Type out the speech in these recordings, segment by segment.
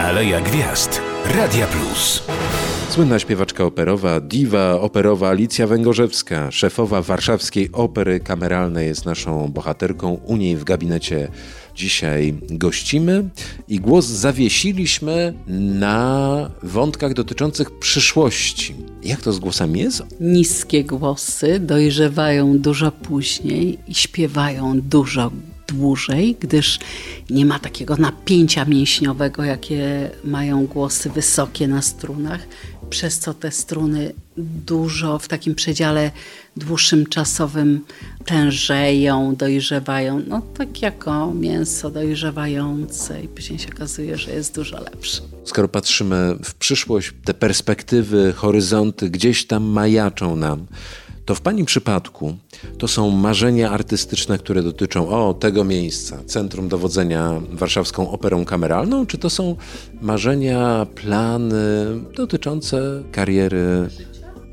Aleja Gwiazd. Radia Plus. Słynna śpiewaczka operowa, diwa operowa Alicja Węgorzewska, szefowa warszawskiej opery kameralnej jest naszą bohaterką. U niej w gabinecie dzisiaj gościmy i głos zawiesiliśmy na wątkach dotyczących przyszłości. Jak to z głosami jest? Niskie głosy dojrzewają dużo później i śpiewają dużo dłużej, gdyż nie ma takiego napięcia mięśniowego, jakie mają głosy wysokie na strunach, przez co te struny dużo w takim przedziale dłuższym czasowym tężeją, dojrzewają, no tak jako mięso dojrzewające i później się okazuje, że jest dużo lepsze. Skoro patrzymy w przyszłość, te perspektywy, horyzonty gdzieś tam majaczą nam to w Pani przypadku to są marzenia artystyczne, które dotyczą o tego miejsca, Centrum Dowodzenia Warszawską Operą Kameralną, czy to są marzenia, plany dotyczące kariery,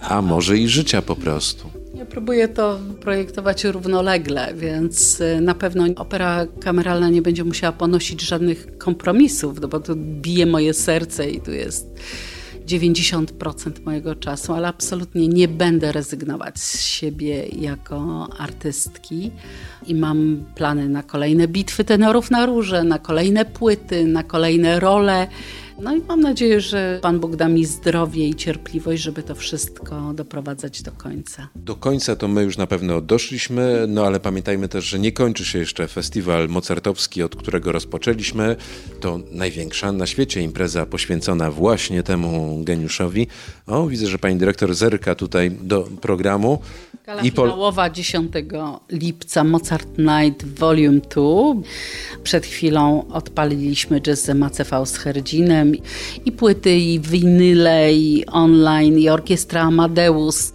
a może i życia po prostu? Ja próbuję to projektować równolegle, więc y, na pewno opera kameralna nie będzie musiała ponosić żadnych kompromisów, no bo tu bije moje serce i tu jest 90% mojego czasu, ale absolutnie nie będę rezygnować z siebie jako artystki i mam plany na kolejne bitwy tenorów na róże, na kolejne płyty, na kolejne role. No i mam nadzieję, że Pan Bóg da mi zdrowie i cierpliwość, żeby to wszystko doprowadzać do końca. Do końca to my już na pewno doszliśmy, no ale pamiętajmy też, że nie kończy się jeszcze festiwal mozartowski, od którego rozpoczęliśmy. To największa na świecie impreza poświęcona właśnie temu geniuszowi. O, widzę, że pani dyrektor zerka tutaj do programu. Gala I finałowa 10 lipca Mozart Night Volume 2. Przed chwilą odpaliliśmy jazz Macev z Herdzinem i płyty, i winyle, i online, i orkiestra Amadeus.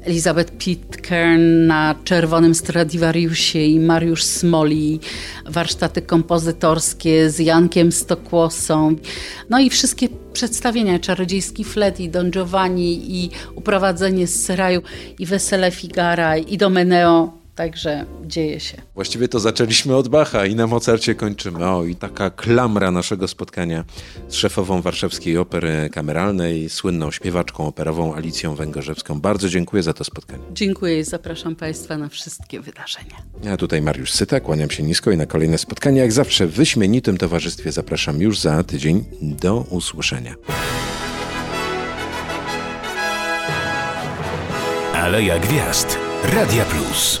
Elizabeth Pitcairn na czerwonym Stradivariusie i Mariusz Smoli, warsztaty kompozytorskie z Jankiem Stokłosą. No i wszystkie przedstawienia, Czarodziejski Flet i Don Giovanni i Uprowadzenie z Seraju i Wesele Figara i Domeneo Także dzieje się. Właściwie to zaczęliśmy od Bacha i na Mozarcie kończymy. O, i taka klamra naszego spotkania z szefową Warszawskiej Opery Kameralnej, słynną śpiewaczką operową Alicją Węgorzewską. Bardzo dziękuję za to spotkanie. Dziękuję i zapraszam Państwa na wszystkie wydarzenia. Ja tutaj Mariusz Syta, kłaniam się nisko i na kolejne spotkanie. Jak zawsze w wyśmienitym towarzystwie zapraszam już za tydzień. Do usłyszenia. Aleja Gwiazd. Radia Plus.